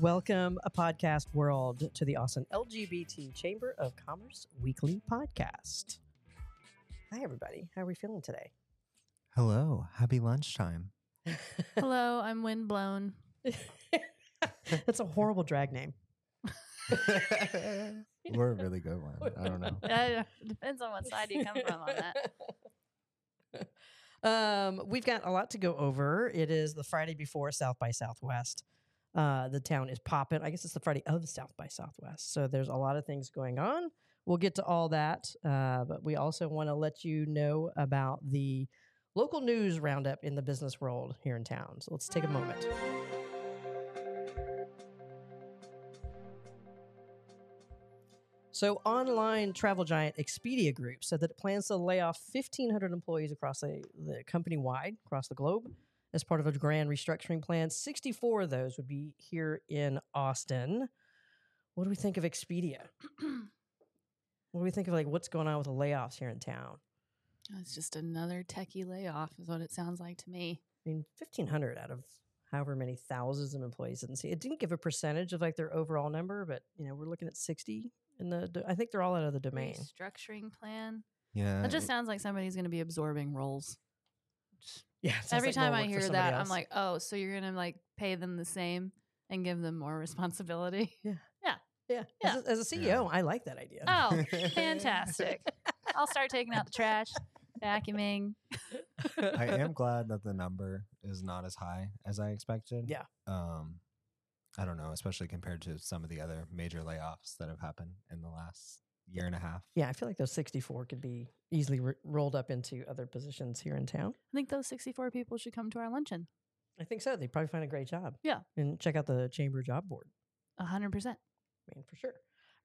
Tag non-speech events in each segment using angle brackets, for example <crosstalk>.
Welcome, a podcast world, to the Austin LGBT Chamber of Commerce weekly podcast. Hi, everybody. How are we feeling today? Hello. Happy lunchtime. Hello, I'm windblown. <laughs> That's a horrible drag name. <laughs> We're a really good one. I don't know. <laughs> Uh, depends on what side you come from on that. Um, we've got a lot to go over. It is the Friday before South by Southwest. Uh, the town is popping. I guess it's the Friday of South by Southwest. So there's a lot of things going on. We'll get to all that. Uh, but we also want to let you know about the local news roundup in the business world here in town. So let's take a moment. So, online travel giant Expedia Group said that it plans to lay off 1,500 employees across the, the company wide, across the globe, as part of a grand restructuring plan. 64 of those would be here in Austin. What do we think of Expedia? <clears throat> what do we think of like what's going on with the layoffs here in town? It's just another techie layoff, is what it sounds like to me. I mean, 1,500 out of however many thousands of employees didn't see. It didn't give a percentage of like their overall number, but you know, we're looking at 60 in the, I think they're all out of the domain. Restructuring plan. Yeah. That just sounds like somebody's going to be absorbing roles. Just- Yeah. it sounds Every like time I hear somebody that, I'm like, oh, so you're going to like pay them the same and give them more <laughs> responsibility? <laughs> yeah. yeah. As, a, as a CEO, I like that idea. Oh, <laughs> fantastic. I'll start taking out the trash, vacuuming. I am glad that the number is not as high as I expected. Yeah. Um, I don't know, especially compared to some of the other major layoffs that have happened in the last year and a half. Yeah, I feel like those 64 could be easily ro- rolled up into other positions here in town. I think those 64 people should come to our luncheon. I think so. They'd probably find a great job. Yeah. And check out the chamber job board. 100%. I mean, for sure.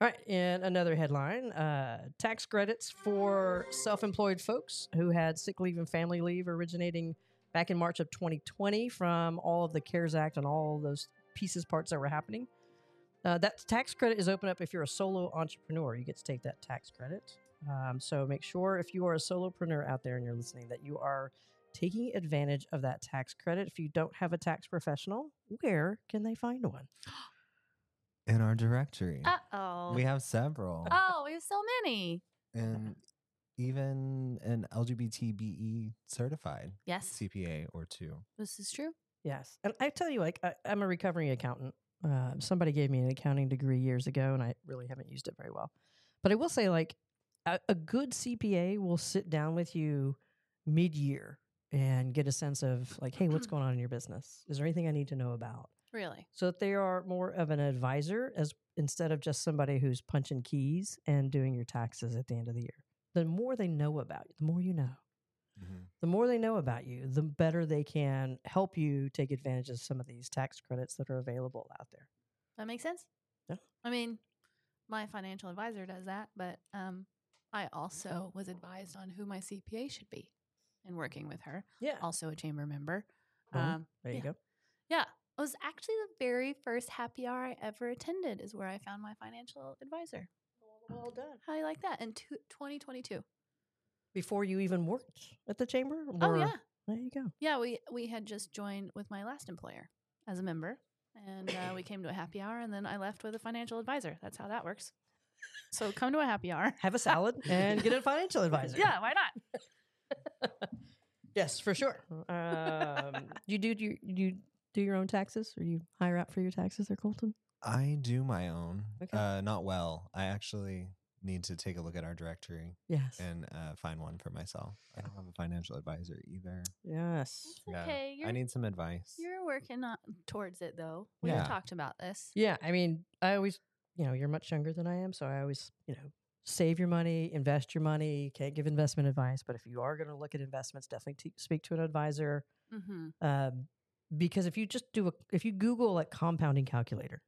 All right. And another headline uh, tax credits for self employed folks who had sick leave and family leave originating back in March of 2020 from all of the CARES Act and all those pieces, parts that were happening. Uh, that tax credit is open up if you're a solo entrepreneur. You get to take that tax credit. Um, so make sure if you are a solopreneur out there and you're listening that you are taking advantage of that tax credit. If you don't have a tax professional, where can they find one? In our directory, Uh oh. we have several. Oh, we have so many. And even an LGBTBE certified Yes, CPA or two. this is true. Yes. And I tell you, like, I, I'm a recovering accountant. Uh, somebody gave me an accounting degree years ago, and I really haven't used it very well. But I will say, like, a, a good CPA will sit down with you mid year and get a sense of, like, hey, what's <clears throat> going on in your business? Is there anything I need to know about? Really. So that they are more of an advisor as instead of just somebody who's punching keys and doing your taxes at the end of the year. The more they know about you, the more you know the more they know about you, the better they can help you take advantage of some of these tax credits that are available out there. That makes sense. Yeah. I mean, my financial advisor does that, but um, I also was advised on who my CPA should be in working with her. Yeah. Also a chamber member. Oh, Um, there you yeah. go. Yeah. It was actually the very first happy hour I ever attended, is where I found my financial advisor. Well done. How do you like that? In two, 2022. Before you even worked at the chamber? Oh, yeah. There you go. Yeah, we, we had just joined with my last employer as a member, and uh, we came to a happy hour, and then I left with a financial advisor. That's how that works. So come to a happy hour. Have a salad and get a financial advisor. Yeah, why not? Yes, for sure. Um, you do you, you do your own taxes, or you hire out for your taxes, or Colton? I do my own. Okay. Uh, not well. I actually need to take a look at our directory Yes. and uh, find one for myself. I don't have a financial advisor either. yes. It's Yeah. okay. You're, I need some advice. you're working on, towards it, though. We've Yeah. talked about this. Yeah, I mean, I always, you know, you're much younger than I am, so I always, you know, save your money, invest your money. Can't give investment advice, but if you are going to look at investments, definitely t- speak to an advisor. Mm-hmm. Um, because if you just do a, if you Google like compounding calculator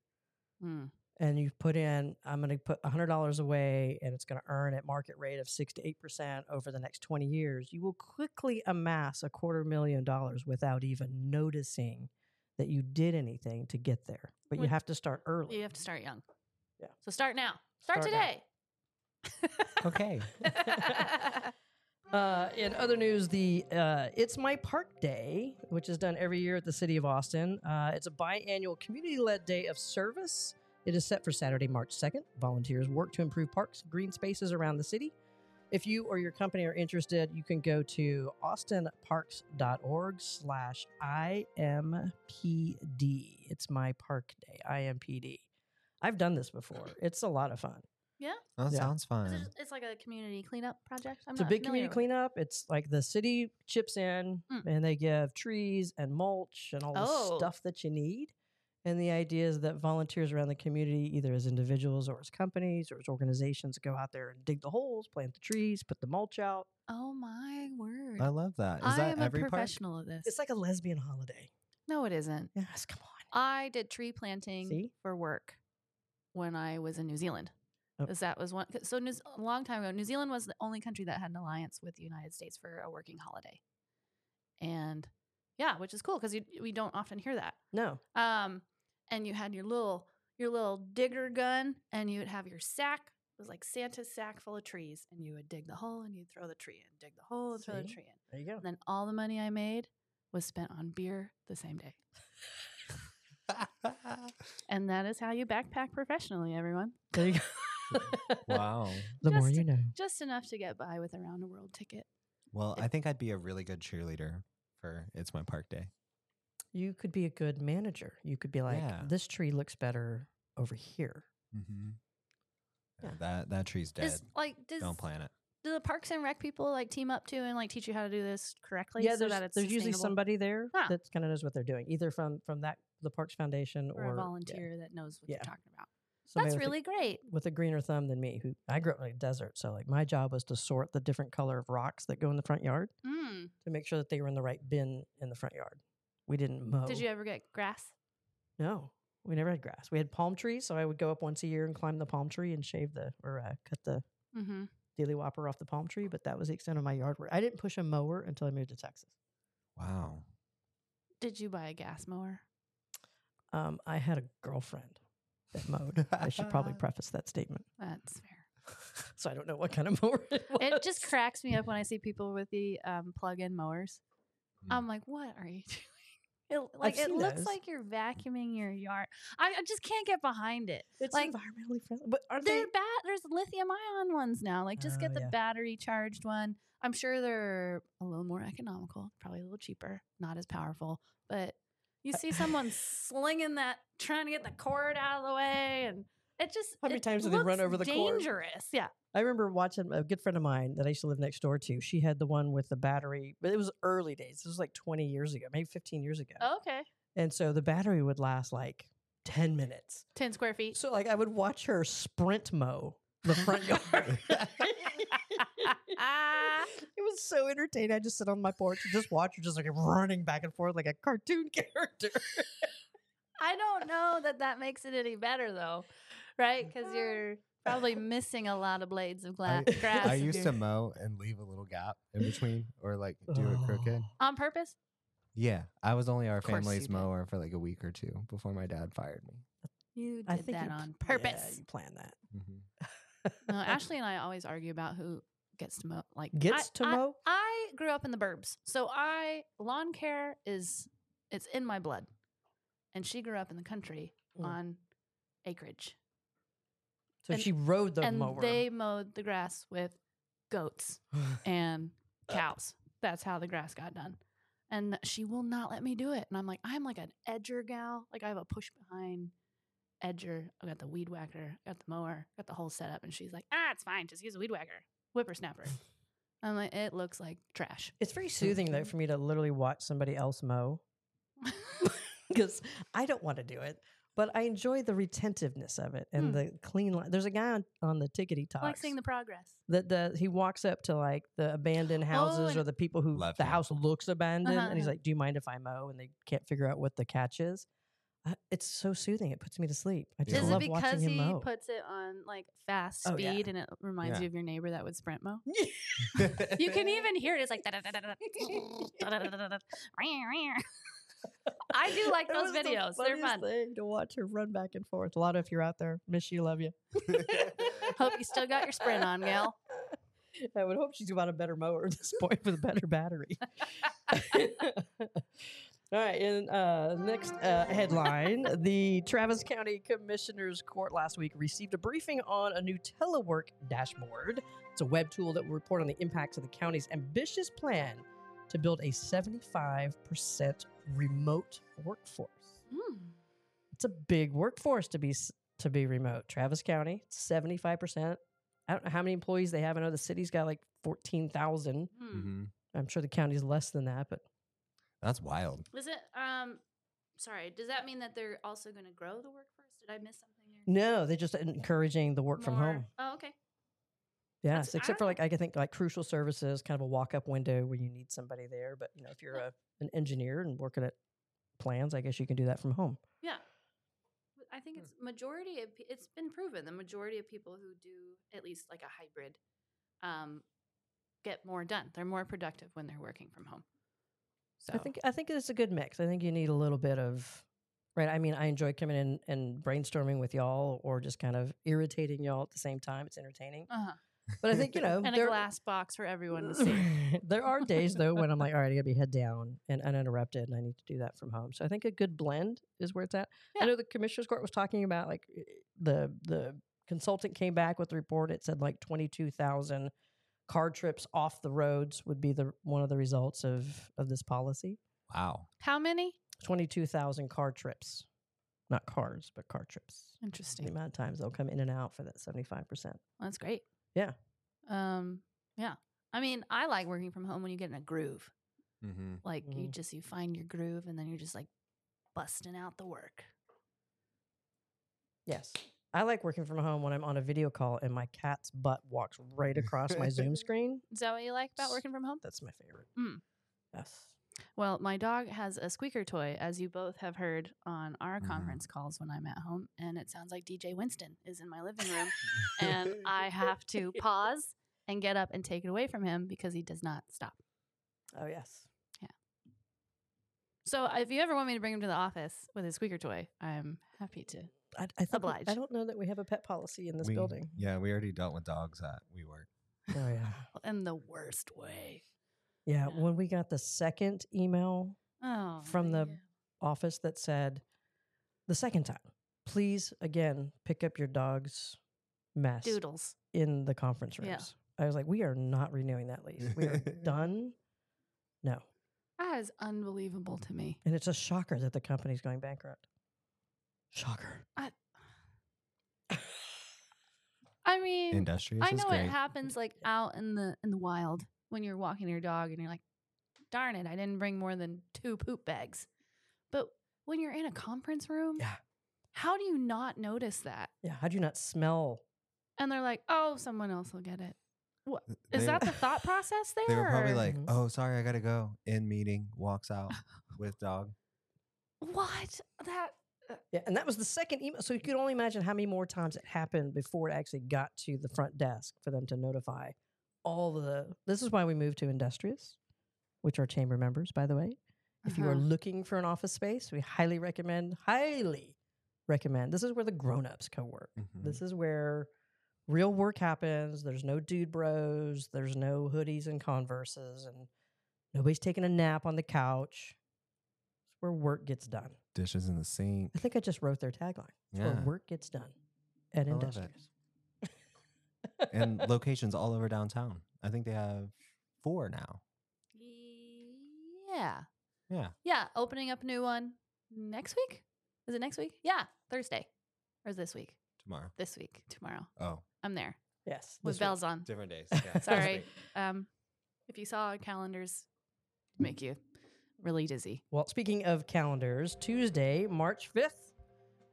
Mm. And you put in, I'm going to put hundred dollars away, and it's going to earn at market rate of six to eight percent over the next 20 years, you will quickly amass a quarter million dollars without even noticing that you did anything to get there. But you have to start early. You have to start young. Yeah. So start now. Start, Start now. today. <laughs> okay. <laughs> <laughs> Uh, in other news, the uh, It's My Park Day, which is done every year at the City of Austin, uh, it's a biannual community-led day of service. It is set for Saturday, March 2nd. Volunteers work to improve parks and green spaces around the city. If you or your company are interested, you can go to austinparks.org slash IMPD. It's my park day, IMPD. I've done this before. It's a lot of fun. Yeah. That Yeah. sounds Is fun. it- It's like a community cleanup project. I'm it's a not big familiar community with it. cleanup. It's like the city chips in Mm. and they give trees and mulch and all the Oh. stuff that you need. And the idea is that volunteers around the community, either as individuals or as companies or as organizations, go out there and dig the holes, plant the trees, put the mulch out. Oh my word! I love that. Is I that am every a park? professional at this. It's like a lesbian holiday. no, it isn't. Yes, come on. I did tree planting See? for work when I was in New Zealand. Oh. 'Cause that was one. 'cause- So New, Z- a long time ago, New Zealand was the only country that had an alliance with the United States for a working holiday, and yeah, which is cool because we don't often hear that. No. Um, and you had your little your little digger gun, and you would have your sack. It was like Santa's sack full of trees, and you would dig the hole, and you'd throw the tree in, dig the hole, and throw the tree in. There you go. And then all the money I made was spent on beer the same day. <laughs> And that is how you backpack professionally, everyone. There you <laughs> go. wow. The more you know. Just enough to get by with a round the world ticket. Well, I think I'd be a really good cheerleader for It's My Park Day. You could be a good manager. You could be like, Yeah. this tree looks better over here. Mm-hmm. Yeah. that that tree's dead. Is like does Don't plant it. do the Parks and Rec people like team up to and like teach you how to do this correctly? yeah, so there's, that it's there's usually somebody there Huh. that kind of knows what they're doing, either from from that the Parks Foundation or, or a yeah, volunteer that knows what Yeah. you're talking about. somebody That's with a- really great. with a greener thumb than me. Who I grew up in a desert, so like my job was to sort the different color of rocks that go in the front yard Mm. to make sure that they were in the right bin in the front yard. We didn't mow. Did you ever get grass? No, we never had grass. We had palm trees, so I would go up once a year and climb the palm tree and shave the or uh, cut the Mm-hmm. dealy whopper off the palm tree. But that was the extent of my yard work. I didn't push a mower until I moved to Texas. Wow. Did you buy a gas mower? Um, I had a girlfriend that mowed. I should probably <laughs> preface that statement. That's fair. <laughs> So I don't know what kind of mower it was. <laughs> It just cracks me up when I see people with the um, plug-in mowers. Mm. I'm like, what are you doing? It, like it looks those. like you're vacuuming your yard. I, I just can't get behind it. It's like- environmentally friendly, but are they? bad. There's lithium ion ones now. Like, just Oh, get the yeah. battery charged one. I'm sure they're a little more economical, probably a little cheaper, not as powerful. But you see someone slinging that, trying to get the cord out of the way, and it just How many times do they run over the? Dangerous, yeah. I remember watching a good friend of mine that I used to live next door to. She had the one with the battery, but it was early days. This was like 20 years ago, maybe 15 years ago. Oh, okay, And so the battery would last like 10 minutes. ten square feet. So like I would watch her sprint mow the front yard. <laughs> it was so entertaining. I just sit on my porch and just watch her just like running back and forth like a cartoon <laughs> character. I don't know that that makes it any better though, right? Because you're probably missing a lot of blades of gla- I, grass I used to mow and leave a little gap in between, or like do it crooked. Oh. on purpose. Yeah, I was only our family's mower for like a week or two before my dad fired me. You did I think that you- on Yeah, purpose. you plan that. hmm <laughs> No, Ashley and I always argue about who gets to mow. Like Gets I, to I- mow? I grew up in the burbs, so I lawn care is it's in my blood, and she grew up in the country Mm. on acreage, So And- she rode the and mower. they mowed the grass with goats <laughs> and cows. That's how the grass got done. And she will not let me do it. And I'm like, I'm like an edger gal. Like I have a push behind edger. I got the weed whacker, got the mower, got the whole setup. And she's like, ah, it's fine. Just use a weed whacker, whippersnapper. I'm like, it looks like trash. It's very soothing though for me to literally watch somebody else mow <laughs> <laughs> because I don't want to do it, but I enjoy the retentiveness of it and Hmm. the clean line. There's a guy on, on the tickety I talks like seeing the progress. that the he walks up to like the abandoned houses and- or the people who Love the him. house looks abandoned, Uh-huh, and he's uh-huh. like, "Do you mind if I mow?" And they can't figure out what the catch is. Uh, it's so soothing; it puts me to sleep. I just Yeah. Is it because watching him he mow. puts it on like fast Oh, yeah. speed and it reminds Yeah. you of your neighbor that would sprint mow? <laughs> You can even hear it. It's like. <laughs> I do like <laughs> those was the videos. They're fun. Thing to watch her run back and forth. A lot of if you're out there, miss you, love you. <laughs> Hope you still got your sprint on, gal. I would hope she's got a better mower at this point with a better battery. <laughs> All right, and uh, next uh, headline: The Travis County Commissioners Court last week received a briefing on a new telework dashboard. It's a web tool that will report on the impacts of the county's ambitious plan to build a 75% remote workforce. Hmm. It's a big workforce to be to be remote. Travis County, 75%. I don't know how many employees they have. I know the city's got like 14,000. Hmm. hmm I'm sure the county's less than that, but That's wild. Is it? Um, sorry. Does that mean that they're also going to grow the workforce? Did I miss something there? no, they're just encouraging the work from home. Oh, okay. Yes, That's- except for like I can think like crucial services, kind of a walk up window where you need somebody there. But you know, if you're Yeah. a an engineer and working at plans, I guess you can do that from home. Yeah. I think it's majority of it's been proven the majority of people who do at least like a hybrid um get more done. They're more productive when they're working from home. So I think I think it's a good mix. I think you need a little bit of right. I mean, I enjoy coming in and brainstorming with y'all, or just kind of irritating y'all at the same time. It's entertaining. uh-huh. But I think you know, and a glass box for everyone to see. <laughs> there are days though when I'm like, all right, I gotta be head down and uninterrupted, and I need to do that from home. So I think a good blend is where it's at. Yeah. I know the commissioners court was talking about like the the consultant came back with the report. It said like twenty two thousand car trips off the roads would be the one of the results of of this policy. Wow. How many? Twenty two thousand car trips, not cars, but car trips. Interesting. The Interesting. amount of times they'll come in and out for that seventy five percent. That's great. Yeah. Um yeah. I mean, I like working from home when you get in a groove. Mm-hmm. Like you Mhm. just you find your groove and then you're just like busting out the work. Yes. I like working from home when I'm on a video call and my cat's butt walks right across my Zoom <laughs> screen. Is that what you like about working from home? That's my favorite. Mm. Yes. Well, my dog has a squeaker toy, as you both have heard on our Mhm. conference calls when I'm at home, and it sounds like DJ Winston is in my living room, and <laughs> I have to pause and get up and take it away from him because he does not stop. Oh yes. Yeah. So, if you ever want me to bring him to the office with his squeaker toy, I'm happy to. I, I think we- Obliged. I don't know that we have a pet policy in this we, building. Yeah, we already dealt with dogs at WeWork. Oh yeah. <laughs> In the worst way. Yeah. Yeah. When we got the second email Oh, From the- yeah. office that said the second time, please again pick up your dog's mess doodles. in the conference rooms. Yeah. I was like, we are not renewing that lease. We are <laughs> done. No. That is unbelievable to me. And it's a shocker that the company's going bankrupt. Shocker. I <laughs> mean, Industrious I know great. it happens like out in the in the wild when you're walking your dog and you're like, darn it, I didn't bring more than two poop bags. But when you're in a conference room, Yeah. how do you not notice that? Yeah. How do you not smell? And they're like, oh, someone else will get it. What is They- that the thought process there? They were probably or- like, Mhm. "Oh, sorry, I gotta go." In meeting, walks out <laughs> with dog. what? That Yeah, and that was the second email. So you could only imagine how many more times it happened before it actually got to the front desk for them to notify all the. This is why we moved to Industrious, which are chamber members, by the way. If you are Uh-huh. looking for an office space, we highly recommend, highly recommend. This is where the grown-ups co work. Mhm. This is where real work happens. There's no dude bros. There's no hoodies and converses, and nobody's taking a nap on the couch. It's where work gets done. Dishes in the sink. I think I just wrote their tagline. It's where work gets done at I. Industrious. And <laughs> locations all over downtown. I think they have four now. Yeah. Yeah. Yeah. Opening up a new one next week? Is it next week? Yeah. Thursday. Or is this week? Tomorrow. This week. Tomorrow. Oh, I'm there yes. with this week. bells on. different days. <laughs> Sorry. Um, if you saw our calendars, make you really dizzy. Well, speaking of calendars, Tuesday, March 5th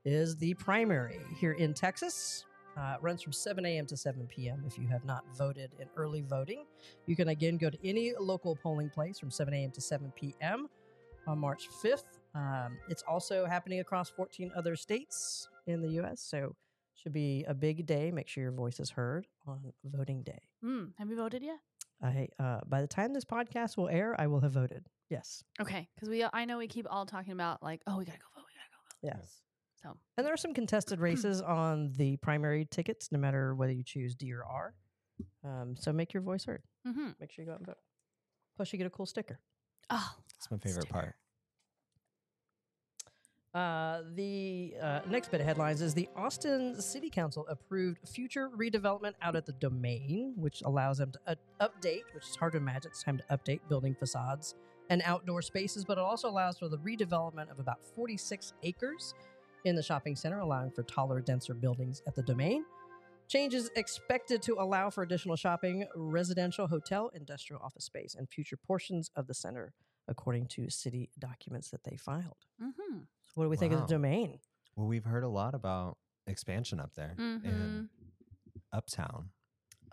is the primary here in Texas. Uh, it runs from 7 a.m. to 7 p.m. If you have not voted in early voting, you can again go to any local polling place from 7 a.m. to 7 p.m. on March 5th. Um, it's also happening across 14 other states in the U.S., so should be a big day. Make sure your voice is heard on voting day. Hmm. have you voted yet? I uh, by the time this podcast will air, I will have voted. Yes, Okay, because we I know we keep all talking about like, oh, we gotta go vote, we gotta go vote. yes. Vote. So And there are some contested <clears throat> races on the primary tickets, no matter whether you choose D or R. Um, so make your voice heard. Mm-hmm. Make sure you go out and vote. Plus, you get a cool sticker. Oh, That's my favorite part. Uh, the uh, next bit of headlines is the Austin City Council approved future redevelopment out at the domain, which allows them to uh, update, which is hard to imagine. It's time to update building facades and outdoor spaces, but it also allows for the redevelopment of about 46 acres in the shopping center, allowing for taller, denser buildings at the domain. Changes expected to allow for additional shopping, residential, hotel, industrial office space, and future portions of the center, according to city documents that they filed. Mm-hmm. So what do we think of the domain? Well, we've heard a lot about expansion up there Mm-hmm. and uptown.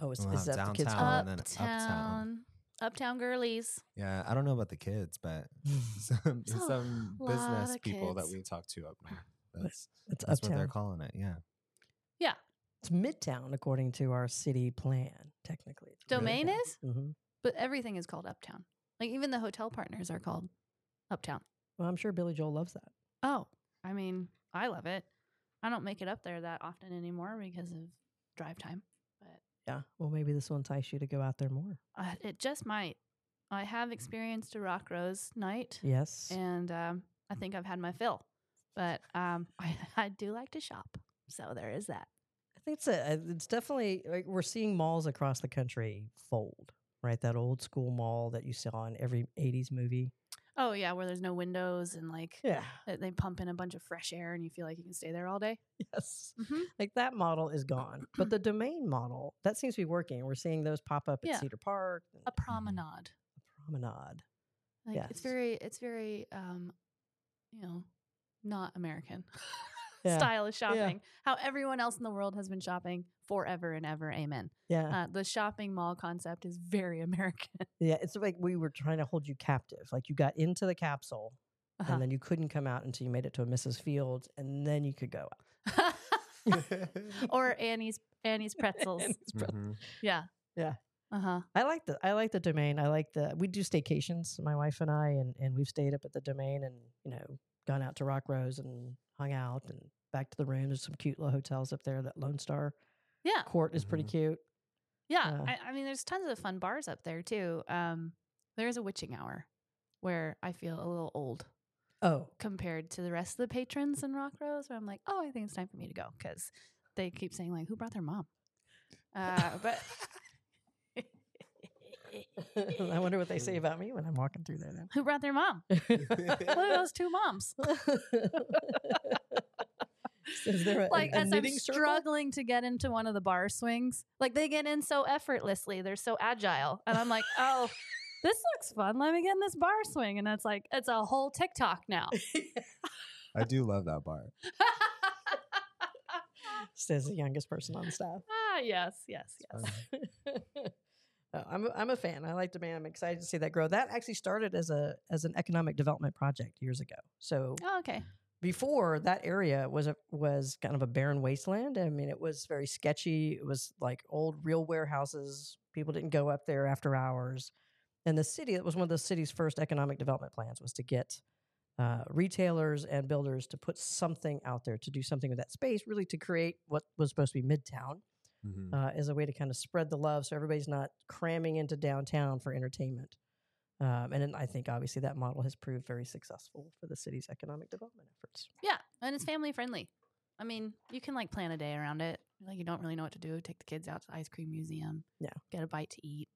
Oh, is, We'll is have that the kids' downtown and then uptown. Uptown. Uptown girlies. Yeah, I don't know about the kids, but <laughs> some, some business of people that we talk to up north. That's, It's that's what they're calling it. Yeah. Yeah. It's midtown according to our city plan. Technically, it's Domain midtown. is? Mhm. But everything is called Uptown. Like even the hotel partners are called Uptown. Well, I'm sure Billy Joel loves that. Oh, I mean, I love it. I don't make it up there that often anymore because of drive time. But Yeah. Well, maybe this will entice you to go out there more. uh, it just might. I have experienced a Rock Rose night, Yes. and um, I think I've had my fill. But um, <laughs> I, I do like to shop, so there is that. I think it's a. It's definitely like we're seeing malls across the country fold. Right, that old school mall that you saw in every '80s movie. Oh yeah, where there's no windows and like Yeah. they- pump in a bunch of fresh air, and you feel like you can stay there all day. Yes. Mm-hmm. Like that model is gone, but the <clears throat> domain model that seems to be working. We're seeing those pop up at Yeah. Cedar Park, A promenade. A promenade. Like it's very, it's very, um, you know, not American <laughs> Yeah. style of shopping. How everyone else in the world has been shopping forever and ever. Amen. Yeah. Uh, the shopping mall concept is very <laughs> American. Yeah, it's like we were trying to hold you captive. Like you got into the capsule Uh-huh. and then you couldn't come out until you made it to a Mrs. Fields and then you could go out. <laughs> or Annie's Annie's pretzels. And it's prob- Mhm. yeah. Yeah. Uh huh. I like the I like the domain. I like the we do staycations, my wife and I, and, and we've stayed up at the domain and, you know, gone out to Rock Rose and hung out and back to the room. There's some cute little hotels up there. That Lone Star Yeah. Court is pretty Mhm. cute. Yeah. Uh, I, I mean, there's tons of fun bars up there too. Um, there's a witching hour where I feel a little old Oh. compared to the rest of the patrons in Rock Rose, where I'm like, oh, I think it's time for me to go because they keep saying like, who brought their mom? Uh, but <laughs> <laughs> I wonder what they say <laughs> about me when I'm walking through there Then. who brought their mom? <laughs> Look at those two moms. Is there a, like a as I'm knitting circle? struggling to get into one of the bar swings, like they get in so effortlessly, they're so agile, and I'm like, oh. This looks fun. Let me get in this bar swing. And it's like, it's a whole TikTok now. I do love that bar. Says the youngest person on staff. ah, yes, yes, yes. Oh, I'm a, I'm a fan. I like Domain. I'm excited to see that grow. That actually started as a as an economic development project years ago. So Oh, okay. before that area was a, was kind of a barren wasteland. I mean, it was very sketchy. It was like old real warehouses. People didn't go up there after hours. And the city, it was one of the city's first economic development plans, was to get uh, retailers and builders to put something out there to do something with that space, really to create what was supposed to be Midtown mhm. uh, as a way to kind of spread the love, so everybody's not cramming into downtown for entertainment. Um, and I think obviously that model has proved very successful for the city's economic development efforts. Yeah. And it's family friendly. I mean, you can like plan a day around it. Like you don't really know what to do. Take the kids out to the ice cream museum. Yeah. Get a bite to eat.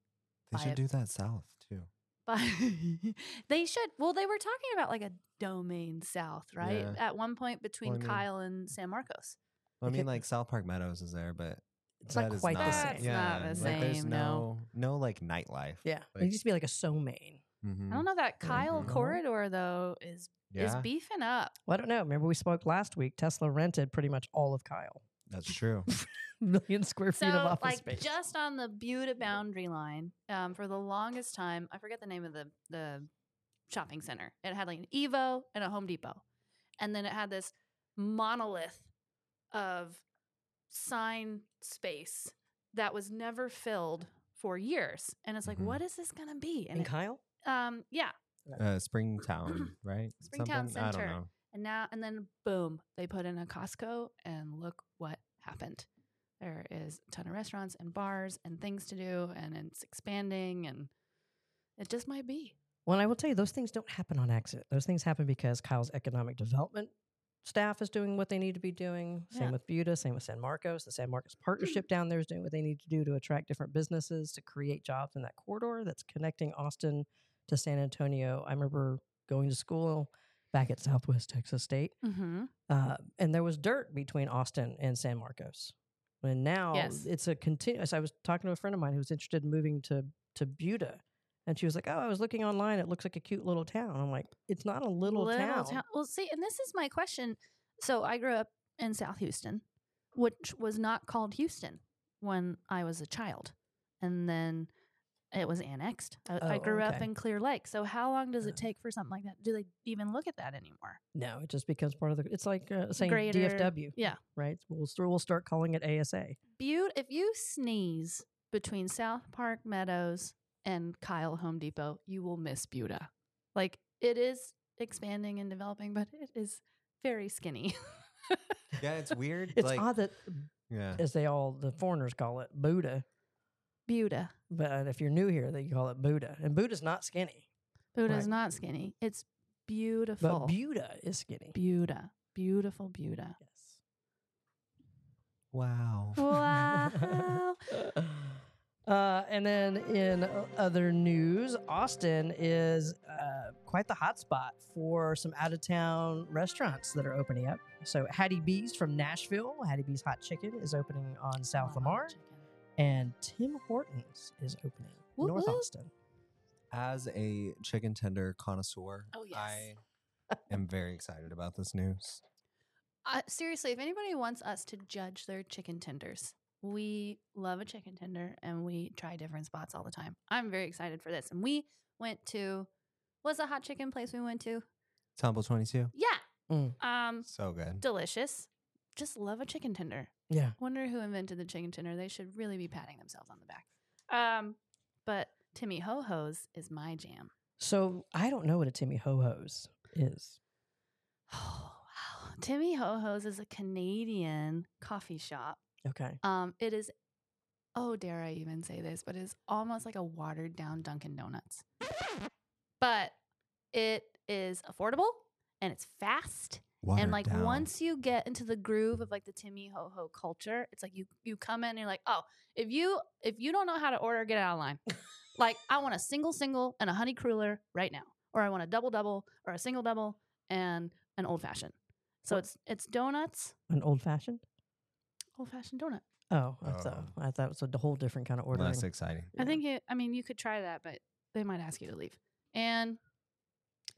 They should it. do that south too. But <laughs> they should. Well, they were talking about like a domain south, right? Yeah. At one point between Well, I mean- Kyle and San Marcos. Well, I mean, like South Park Meadows is there, but It's not that is quite the That's same. not the like, there's no no. no like nightlife. Yeah, Like- it used to be like a so main. Mhm. I don't know that Kyle Mhm. corridor though is is beefing up. Well, I don't know. Remember we spoke last week. Tesla rented pretty much all of Kyle, that's true. <laughs> million square feet So of office like space. just on the Buda boundary line, um, for the longest time, I forget the name of the the shopping center. It had like an Evo and a Home Depot, and then it had this monolith of sign space that was never filled for years. And it's like, Mhm. what is this gonna be? and And it, Kyle, um, yeah, Uh, Springtown, <clears throat> right? Springtown Something? I Center. don't know. and now and then boom, they put in a Costco, and look what happened. There is a ton of restaurants and bars and things to do, and it's expanding, and it just might be. Well, I will tell you, those things don't happen on accident. Those things happen because Kyle's economic development staff is doing what they need to be doing. Same Yeah. with Buda, same with San Marcos. The San Marcos partnership down there is doing what they need to do to attract different businesses to create jobs in that corridor that's connecting Austin to San Antonio. I remember going to school back at Southwest Texas State, Mm-hmm. uh, and there was dirt between Austin and San Marcos. And now Yes. it's a continuous. I was talking to a friend of mine who was interested in moving to to Buda, and she was like, "Oh, I was looking online. It looks like a cute little town." I'm like, "It's not a little, town." Well, see, and this is my question. So I grew up in South Houston, which was not called Houston when I was a child, and then it was annexed. I, I Oh, grew up in Clear Lake. So how long does it take for something like that? Do they even look at that anymore? No, it just becomes part of the. It's like uh, saying Greater- DFW, yeah. right? We'll we'll start calling it ASA. Buda, if you sneeze between South Park Meadows and Kyle Home Depot, you will miss Buda. Like it is expanding and developing, but it is very skinny. <laughs> Yeah, it's weird. It's like, odd that, Yeah. as they all the foreigners call it, Buddha. Buda. But if you're new here, they call it Buddha, and Buddha's not skinny, Buda's Right. not skinny. It's beautiful. but Buddha is skinny. Buda. Beautiful Buda. yes. Wow. <laughs> Wow. <laughs> Uh, and then in other news, Austin is uh, quite the hotspot for some out of town restaurants that are opening up. So, Hattie B's from Nashville, Hattie B's Hot Chicken is opening on South Oh, Lamar, and Tim Hortons is opening Woot North woot. Austin. As a chicken tender connoisseur, Oh, yes. I am very excited about this news. Uh, seriously, if anybody wants us to judge their chicken tenders, we love a chicken tender and we try different spots all the time. I'm very excited for this. And we went to, what's the hot chicken place we went to? Tumble 22. Yeah. Mm. Um, So good. delicious. Just love a chicken tender. Yeah. Wonder who invented the chicken tender. They should really be patting themselves on the back. Um, but Timmy Ho Ho's is my jam. So, I don't know what a Timmy Ho Ho's is. <sighs> Oh wow. Timmy Ho Ho's is a Canadian coffee shop. Okay. Um, it is oh dare I even say this, but it's almost like a watered down Dunkin' Donuts. But it is affordable and it's fast. Watered and like down. once you get into the groove of like the Timmy Ho Ho culture, it's like you you come in and you're like, oh, if you if you don't know how to order, get out of line. like I want a single single and a honey cruller right now, or I want a double double or a single double and an old fashioned. So it's it's donuts, An old fashioned? Old fashioned donut. Oh, I thought, Oh. I thought it was a whole different kind of ordering. Less exciting. I think it, I mean you could try that, but they might ask you to leave. And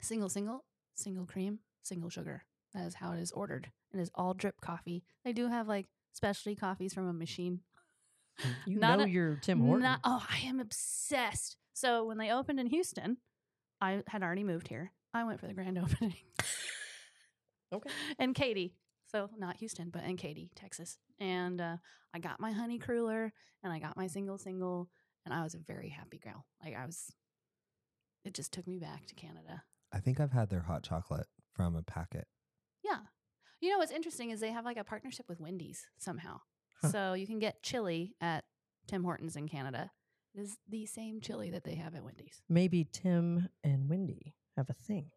single single, single cream, single sugar. That is how it is ordered. It is all drip coffee. They do have like specialty coffees from a machine. You Not know a- your Tim Hortons. Not, oh, I am obsessed. So when they opened in Houston, I had already moved here. I went for the grand <laughs> opening. Okay. And Katy. So not Houston, but in Katy, Texas. And uh, I got my honey cruller and I got my single single and I was a very happy girl. Like I was it just took me back to Canada. I think I've had their hot chocolate from a packet. Yeah. You know what's interesting is they have like a partnership with Wendy's somehow. Huh. So you can get chili at Tim Hortons in Canada. It is the same chili that they have at Wendy's. Maybe Tim and Wendy have a thing.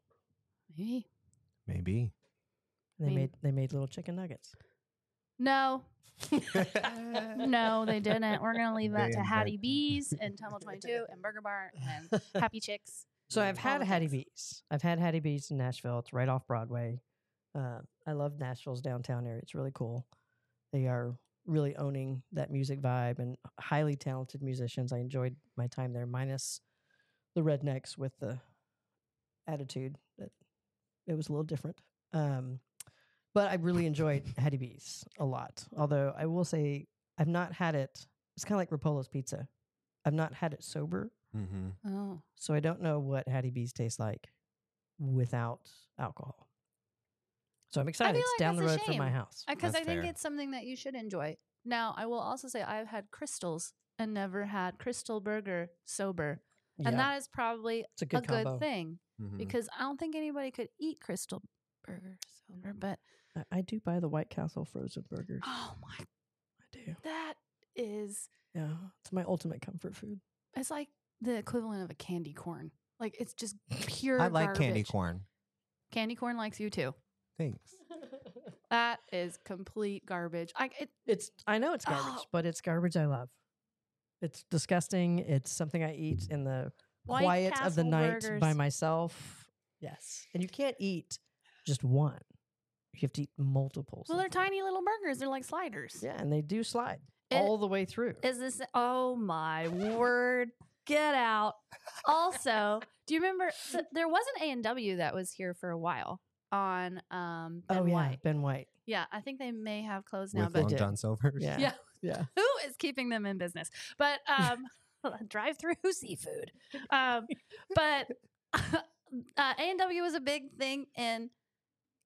Maybe. Maybe. They mean- made they made little chicken nuggets. No, <laughs> no, they didn't. We're gonna leave that They to Hattie invent- B's and <laughs> Tumble Twenty Two and Burger Bar and <laughs> Happy Chicks. So I've had Hattie things. B's. I've had Hattie B's in Nashville. It's right off Broadway. Uh, I love Nashville's downtown area. It's really cool. They are really owning that music vibe and highly talented musicians. I enjoyed my time there, minus the rednecks with the attitude that it was a little different. Um, but I really enjoyed Hattie B's a lot. Although I will say I've not had it. It's kind of like Roppolo's Pizza. I've not had it sober. mm-hmm. Oh, So I don't know what Hattie B's tastes like without alcohol. So I'm excited. feel It's like down the that's a road from my house. because I That's think fair. it's something that you should enjoy. Now, I will also say I've had Krystals and never had Krystal Burger sober, Yeah, and that is probably it's a good a good thing Mm-hmm. because I don't think anybody could eat Krystal Burger sober. Mm-hmm. But I, I do buy the White Castle frozen burgers. oh my I do. That is, Yeah, it's my ultimate comfort food. it's like the equivalent of a candy corn. Like it's just pure. I like candy corn. Candy corn likes you too. Thanks. <laughs> That is complete garbage. I it, It's I know it's garbage, Oh. but it's garbage I love. It's disgusting. It's something I eat in the White quiet of the Castle night by myself. Yes, and you can't eat just one. You have to eat multiples. well, they're tiny little burgers. They're like sliders. Yeah, and they do slide It- all the way through. Is this? Oh my word! Get out. Also, do you remember th- there was an A and W that was here for a while on um Ben oh yeah, White? Ben White. Yeah, I think they may have closed now, With but Long did. John Silver's. Yeah, Yeah. yeah. <laughs> who is keeping them in business? But um, <laughs> drive-through seafood. Um, but <laughs> uh, A and W was a big thing in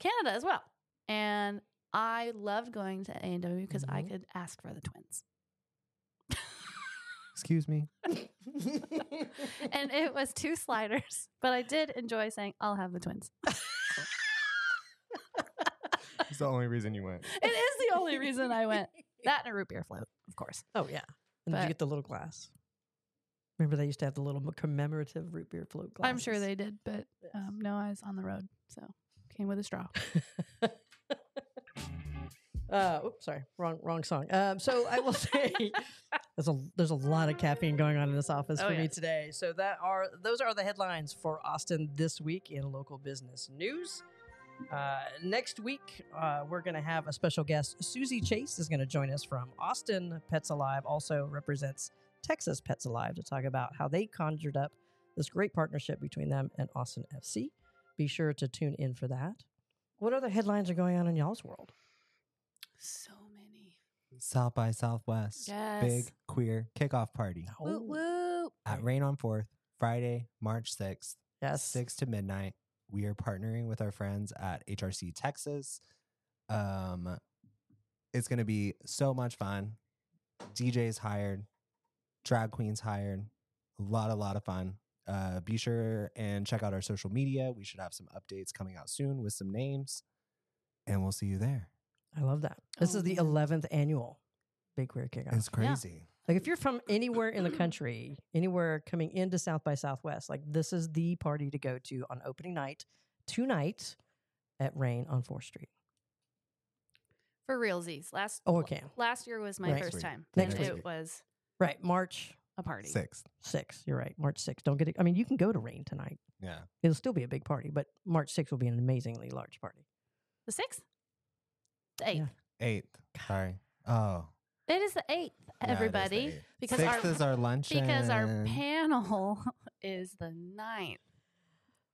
Canada as well, and I loved going to A and W because I Mhm. could ask for the twins, <laughs> Excuse me. and it was two sliders. But I did enjoy saying, "I'll have the twins." <laughs> It's the only reason you went. It is the only reason I went. That and a root beer float, of course. oh yeah, and did you get the little glass? Remember they used to have the little commemorative root beer float glass. I'm sure they did, but um, no, I was on the road, so came with a straw. <laughs> uh, oops, sorry, wrong wrong song. Um, so I will say <laughs> there's a there's a lot of caffeine going on in this office Oh, for yeah. me today. So that are those are the headlines for Austin this week in local business news. Uh, next week, uh, we're going to have a special guest. Susie Chase is going to join us from Austin Pets Alive, also represents Texas Pets Alive, to talk about how they conjured up this great partnership between them and Austin FC. Be sure to tune in for that. What other headlines are going on in y'all's world? So many. South by Southwest. Yes. Big queer kickoff party Woo woo. at Rain on 4th, Friday, March 6th, Yes. 6 to midnight. We are partnering with our friends at HRC Texas. Um, it's going to be so much fun. DJs hired, drag queens hired. A lot, a lot of fun. Uh, be sure and check out our social media. We should have some updates coming out soon with some names, and we'll see you there. I love that. This Oh, is the 11th annual Big Queer Kickoff. It's crazy. Like if you're from anywhere in the country, anywhere coming into South by Southwest, like this is the party to go to on opening night tonight at Rain on 4th Street. For realsies. Last Oh, okay. last year was my Right. first week. time. Next and week. it was Right, March a party. Sixth. 6th. You're right. March 6th. Don't get it. I mean, you can go to Rain tonight. Yeah. It'll still be a big party, but March 6th will be an amazingly large party. The sixth? The eighth. Yeah. Eighth. Sorry. Oh. It is the eighth, yeah, it is the everybody. eighth. because Sixth our- is our lunch. because our panel <laughs> is the ninth.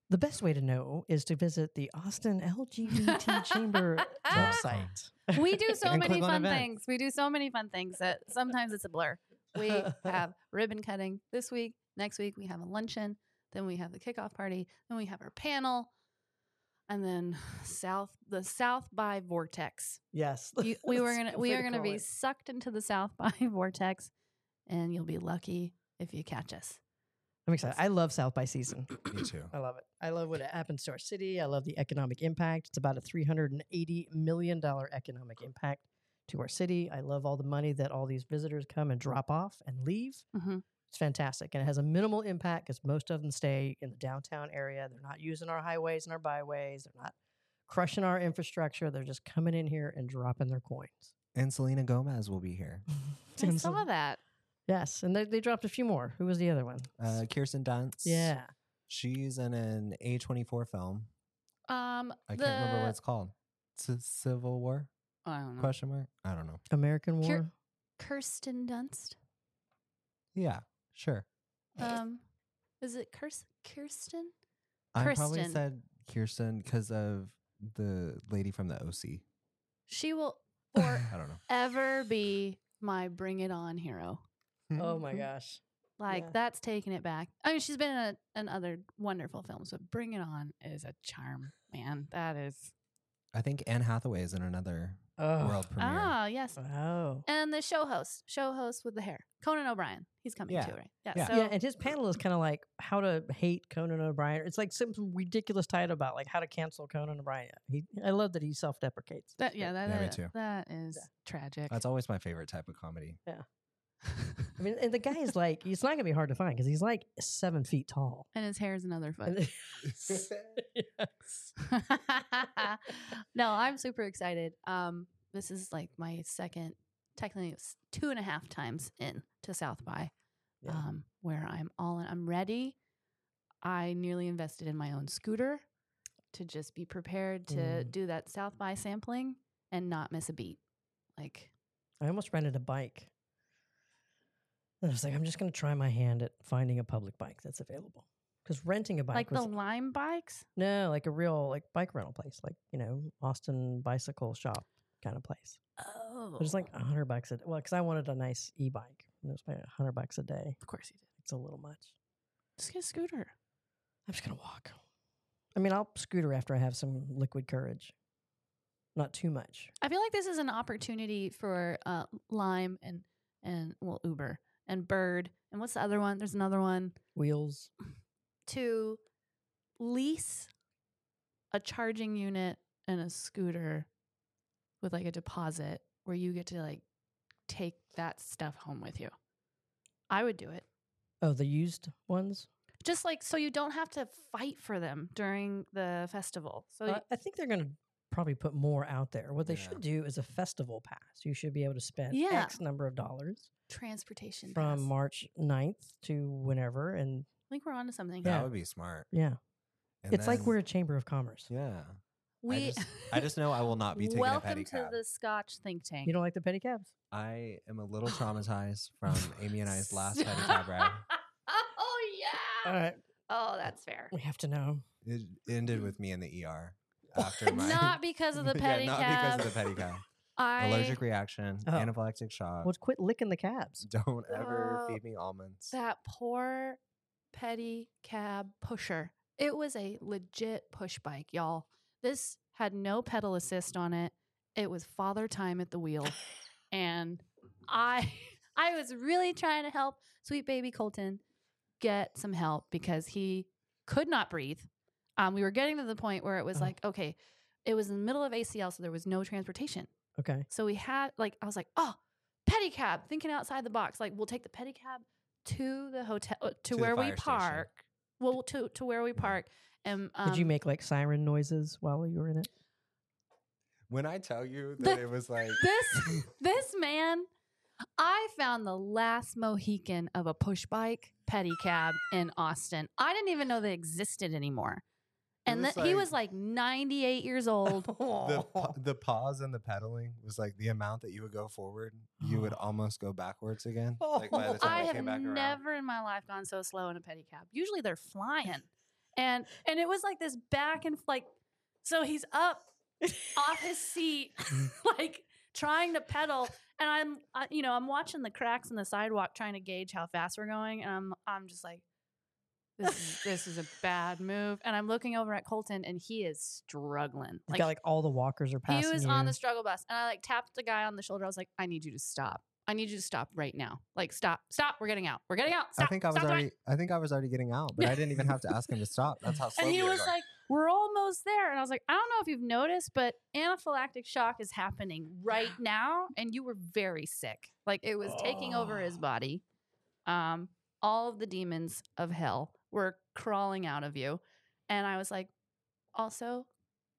The best way to know is to visit the Austin LGBT <laughs> Chamber ah. website. We do so many fun events. things. We do so many fun things that sometimes it's a blur. We <laughs> have ribbon cutting this week. Next week we have a luncheon. Then we have the kickoff party. Then we have our panel. And then <sighs> South the South by Vortex. yes. You, <laughs> we were gonna we are gonna be it. sucked into the South <laughs> by Vortex, and you'll be lucky if you catch us. I'm excited. I love South by season. <clears throat> Me too. I love it. I love what it happens to our city. I love the economic impact. It's about a $380 million economic impact to our city. I love all the money that all these visitors come and drop off and leave. Mhm. It's fantastic. And it has a minimal impact because most of them stay in the downtown area. They're not using our highways and our byways. They're not crushing our infrastructure. They're just coming in here and dropping their coins. And Selena Gomez will be here. <laughs> I And saw that. Yes. And they, they dropped a few more. Who was the other one? Uh, Kirsten Dunst. yeah. She's in an A24 film. Um, I the, can't remember what it's called. C- Civil War? I don't know. Question mark? I don't know. American Cur- War. Kirsten Dunst. Yeah, sure. Um, is it Kirst- Kirsten? I probably said Kirsten because of the lady from the OC. She will <laughs> I don't know. forever be my bring it on hero. Oh my gosh. Like Yeah. that's taking it back. I mean, she's been in, a, in other wonderful films, but Bring It On is a charm, man. That is I think Anne Hathaway is in another Oh. world premiere. Ah, yes. Oh. And the show host, show host with the hair, Conan O'Brien. He's coming Yeah. too, right? Yeah. Yeah. So yeah, and his panel is kind of like how to hate Conan O'Brien. It's like some ridiculous title about like how to cancel Conan O'Brien. He, I love that he self-deprecates. that, yeah, that, Yeah, me is- too. that is tragic. That's always my favorite type of comedy. I mean, and the guy is like, it's not gonna be hard to find because he's like seven feet tall. and his hair is another foot. Yes. <laughs> <laughs> no, I'm super excited. Um, this is like my second, technically it's two and a half times in to South by, Yeah. um, where I'm all in. I'm ready. I nearly invested in my own scooter to just be prepared to Mm. do that South by sampling and not miss a beat. Like, I almost rented a bike. And I was like, I'm just gonna try my hand at finding a public bike that's available. Because renting a bike like was the Lime bikes. no, like a real like bike rental place, like you know Austin Bicycle Shop kind of place. Oh, But it's like a hundred bucks a day. Well, because I wanted a nice e-bike, and it was like a hundred bucks a day. of course you did. It's a little much. Just get a scooter. I'm just gonna walk. I mean, I'll scooter after I have some liquid courage. Not too much. I feel like this is an opportunity for uh, Lime and and well Uber and Bird and what's the other one? There's another one Wheels. to lease a charging unit and a scooter with like a deposit where you get to like take that stuff home with you. I would do it. Oh, the used ones. Just like so you don't have to fight for them during the festival. So Uh, I think they're gonna probably put more out there. What they Yeah. should do is a festival pass. You should be able to spend Yeah. X number of dollars transportation from pass. March 9th to whenever, and I think we're onto something. Yeah. That would be smart. yeah, And it's like we're a chamber of commerce. Yeah. We just- I just know I will not be taking a <laughs> Welcome to the Scotch think tank. You don't like the pedicabs? I am a little traumatized <laughs> from Amy and I's last <laughs> pedicab ride. oh yeah. All right, Oh, that's fair. we have to know. It ended with me in the ER after <laughs> my <laughs> Not because of the pedicab. yeah, not because of the pedicab. <laughs> I Allergic reaction, Oh. anaphylactic shock. Well, quit licking the cabs. Don't ever Oh, feed me almonds. that poor pedicab pusher. It was a legit push bike, y'all. This had no pedal assist on it. It was father time at the wheel. and I I was really trying to help sweet baby Colton get some help because he could not breathe. Um, we were getting to the point where it was Oh. like, okay, it was in the middle of ACL, so there was no transportation. Okay. So we had like I was like, oh, pedicab, thinking outside the box. Like we'll take the pedicab to the hotel uh, to, To the where we fire station. park. Well, to to where we park. And um, Did you make like siren noises while you were in it? when I tell you The- that it was like this <laughs> this man? I found the last Mohican of a push bike pedicab in Austin. I didn't even know they existed anymore. It And was that he was like 98 years old. <laughs> the the pause and the pedaling was like the amount that you would go forward, you would almost go backwards again. <laughs> Like by the time I I have came back around. never in my life gone so slow in a pedicab. Usually they're flying, and and it was like this back and like, so he's up off his seat, <laughs> like trying to pedal, and I'm I, you know I'm watching the cracks in the sidewalk trying to gauge how fast we're going, and I'm I'm just like. This is, this is a bad move, and I'm looking over at Colton, and he is struggling. He's got like all the walkers are passing. He was you. on the struggle bus, and I like tapped the guy on the shoulder. I was like, "I need you to stop. I need you to stop right now. Like, stop, stop. We're getting out. We're getting out. Stop. I think I was stop already. I think I was already getting out, but I didn't even have to ask him to stop. That's how <laughs> slow And he we was going. like, "We're almost there." And I was like, "I don't know if you've noticed, but anaphylactic shock is happening right <gasps> now, and you were very sick. Like it was taking over his Oh. body. Um, all of the demons of hell were crawling out of you." And I was like, "Also."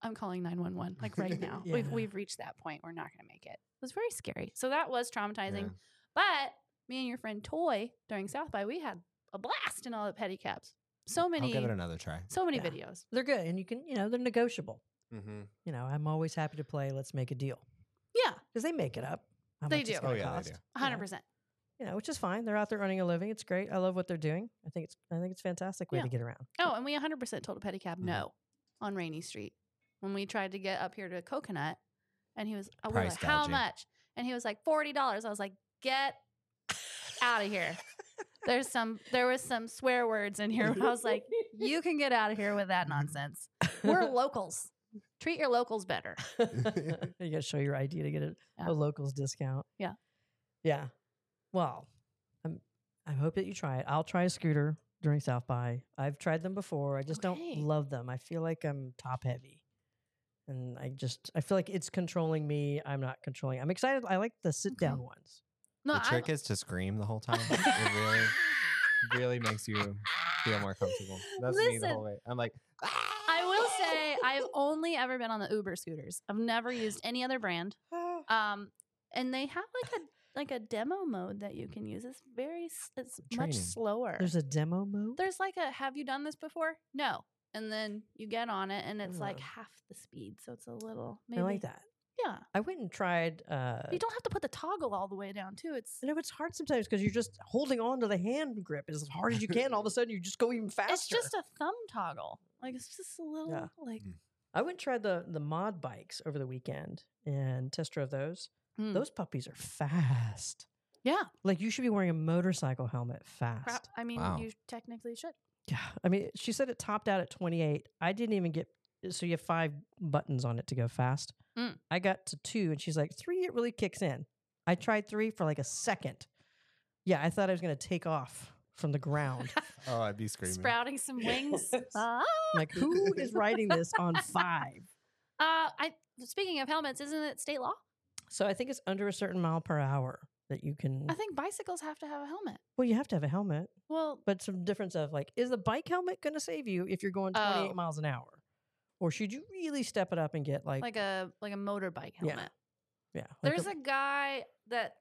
I'm calling 911 like right <laughs> now. We've we've reached that point. We're not going to make it. It was very scary. So that was traumatizing. Yeah. But me and your friend Toy during South by, we had a blast in all the pedicabs. So many, I'll give it another try. so many Yeah. videos. They're good, and you can, you know, they're negotiable. Mm-hmm. You know, I'm always happy to play. Let's make a deal Yeah, because they make it up. how They do. Oh, yeah, they do. you hundred know. percent. You know, which is fine. They're out there earning a living. It's great. I love what they're doing. I think it's, I think it's a fantastic way Yeah. to get around. Oh, and we hundred percent told a pedicab Mhm. no on Rainey Street when we tried to get up here to Coconut, and he was, I was like, how much? And he was like forty dollars. I was like, get out of here. <laughs> There's some, there was some swear words in here. I was like, you can get out of here with that nonsense. We're <laughs> locals. Treat your locals better. <laughs> you got to show your ID to get a, Yeah. a locals discount. Yeah. Yeah. Well, I'm, I hope that you try it. I'll try a scooter during South by. I've tried them before. I just Okay. don't love them. I feel like I'm top heavy. And I just, I feel like it's controlling me. I'm not controlling. I'm excited. I like the sit down Okay. ones. No, the I- trick is to scream the whole <laughs> time. it really, really makes you feel more comfortable. That's me the whole way. I'm like, I will say I've only ever been on the Uber scooters. I've never used <sighs> any other brand. <sighs> Um, and they have like a like a demo mode that you can use. It's very s- it's much slower. There's a demo mode. There's like a have you done this before? No. And then you get on it and it's like half the speed. So it's a little maybe I like that. Yeah. I went and tried. Uh, You don't have to put the toggle all the way down too. It's I know it's hard sometimes because you're just holding on to the hand grip as hard as you can. All of a <laughs> sudden, you just go even faster. it's just a thumb toggle. Like it's just a little like I went and tried the the mod bikes over the weekend and test drove those. Mm, Those puppies are fast. yeah. Like you should be wearing a motorcycle helmet fast. Crap. I mean, Wow. you technically should. Yeah, I mean, she said it topped out at 28. I didn't even get. So you have five buttons on it to go fast. Mm. I got to two, and she's like, three. It really kicks in. I tried three for like a second. Yeah, I thought I was gonna take off from the ground. <laughs> oh, I'd be screaming. Sprouting some wings. <laughs> Ah! Like, who is riding this on <laughs> five? Uh, I speaking of helmets, isn't it state law? So I think it's under a certain mile per hour that you can. I think bicycles have to have a helmet. well, you have to have a helmet, Well, but some difference of like, is the bike helmet going to save you if you're going 28 Oh. miles an hour, or should you really step it up and get like, like a like a motorbike helmet. yeah, like There's a guy that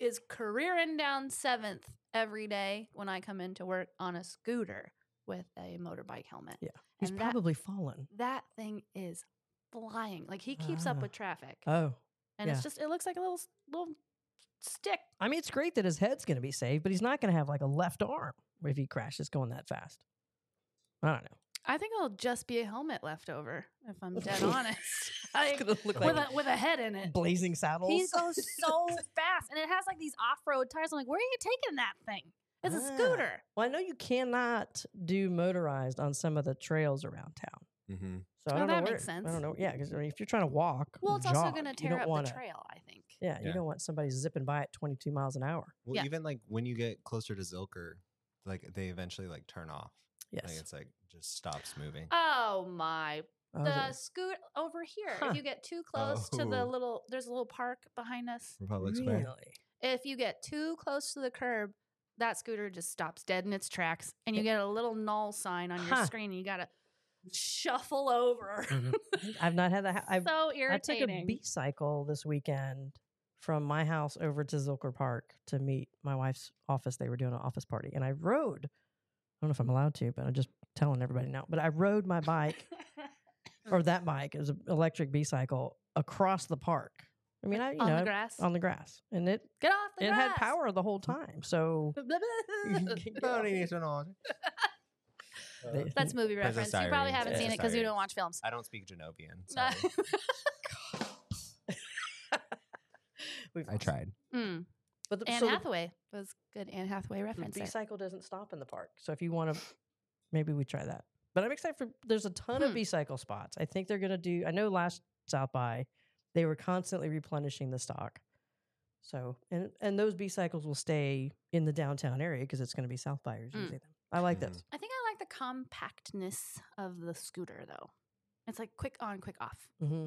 is careering down seventh every day when I come into work on a scooter with a motorbike helmet. Yeah, he's and that- probably fallen. That thing is flying. Like he keeps up Ah. with traffic, Oh, and yeah. it's just it looks like a little little stick. I mean, it's great that his head's going to be saved, but he's not going to have like a left arm if he crashes going that fast. I don't know. I think it'll just be a helmet left over, if I'm dead <laughs> honest. Like, It's look with like a with a head in it. blazing saddles. He goes so <laughs> fast, and it has like these off-road tires. I'm like, where are you taking that thing? It's a Ah. scooter. Well, I know you cannot do motorized on some of the trails around town. Mm-hmm. So I Oh, don't know that where, makes sense. I don't know. Yeah, because I mean, if you're trying to walk, Well, or it's also going to you tear don't up wanna, the trail. I think. Yeah, you don't want somebody zipping by at 22 miles an hour. Well, Yeah. even like when you get closer to Zilker, like they eventually like turn off. Yes. Like it's like just stops moving. Oh my! Oh, The it- scoot over here. Huh. If you get too close to the Oh. little, there's a little park behind us. Republic Square. really? If you get too close to the curb, that scooter just stops dead in its tracks, and you get a little null sign on your Huh. screen, and you gotta shuffle over. Mm-hmm. <laughs> I've not had that. ha- I've, so I took a irritating. B cycle this weekend from my house over to Zilker Park to meet my wife's office. They were doing an office party, and I rode. I don't know if I'm allowed to, but I'm just telling everybody now. But I rode my bike <laughs> or that bike it was an electric B cycle across the park. I mean, I you on know the grass. on the grass, and it Get off the it grass. had power the whole time. So <laughs> They- That's movie Princess reference. You probably Diaries, haven't seen it because you don't watch films. I don't speak Genovian. <laughs> Sorry. <laughs> we've I lost- tried. Mm. But the, Anne so the- Hathaway was good. Anne Hathaway the reference. B-cycle doesn't stop in the park. So if you want to, maybe we try that. But I'm excited for. There's a ton of Hmm. B cycle spots. I think they're gonna do. I know last South by, they were constantly replenishing the stock. So and and those B cycles will stay in the downtown area because it's going to be South buyers Mm. using them. I like Mhm. this. I think I like the compactness of the scooter though. It's like quick on, quick off. hmm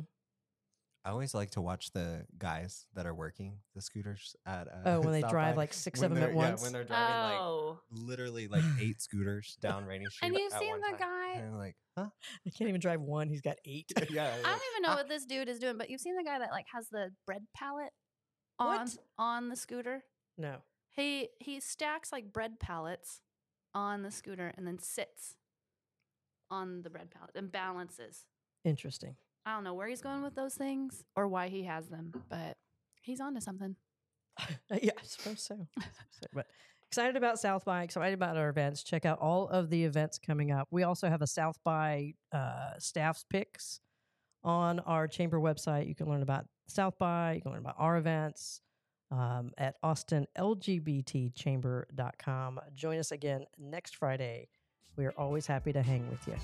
I always like to watch the guys that are working the scooters at. Uh, Oh, when <laughs> they drive by. like six When of them at they're- yeah, once. when they're driving oh, like literally like <sighs> eight scooters down Rainey <laughs> Street. and you've at seen one the time. guy. And like, huh? <laughs> I can't even drive one. He's got eight. yeah. I don't even know what this dude is doing, but you've seen the guy that like has the bread pallet on What? on the scooter. no. He he stacks like bread pallets on the scooter and then sits on the bread pallet and balances. Interesting. I don't know where he's going with those things or why he has them, but he's on to something. <laughs> Yeah, I suppose so. I suppose so. But excited about South by, excited about our events. Check out all of the events coming up. We also have a South by uh, staff's picks on our chamber website. You can learn about South by, you can learn about our events um, at austinlgbtchamber.com. Join us again next Friday. We are always happy to hang with you.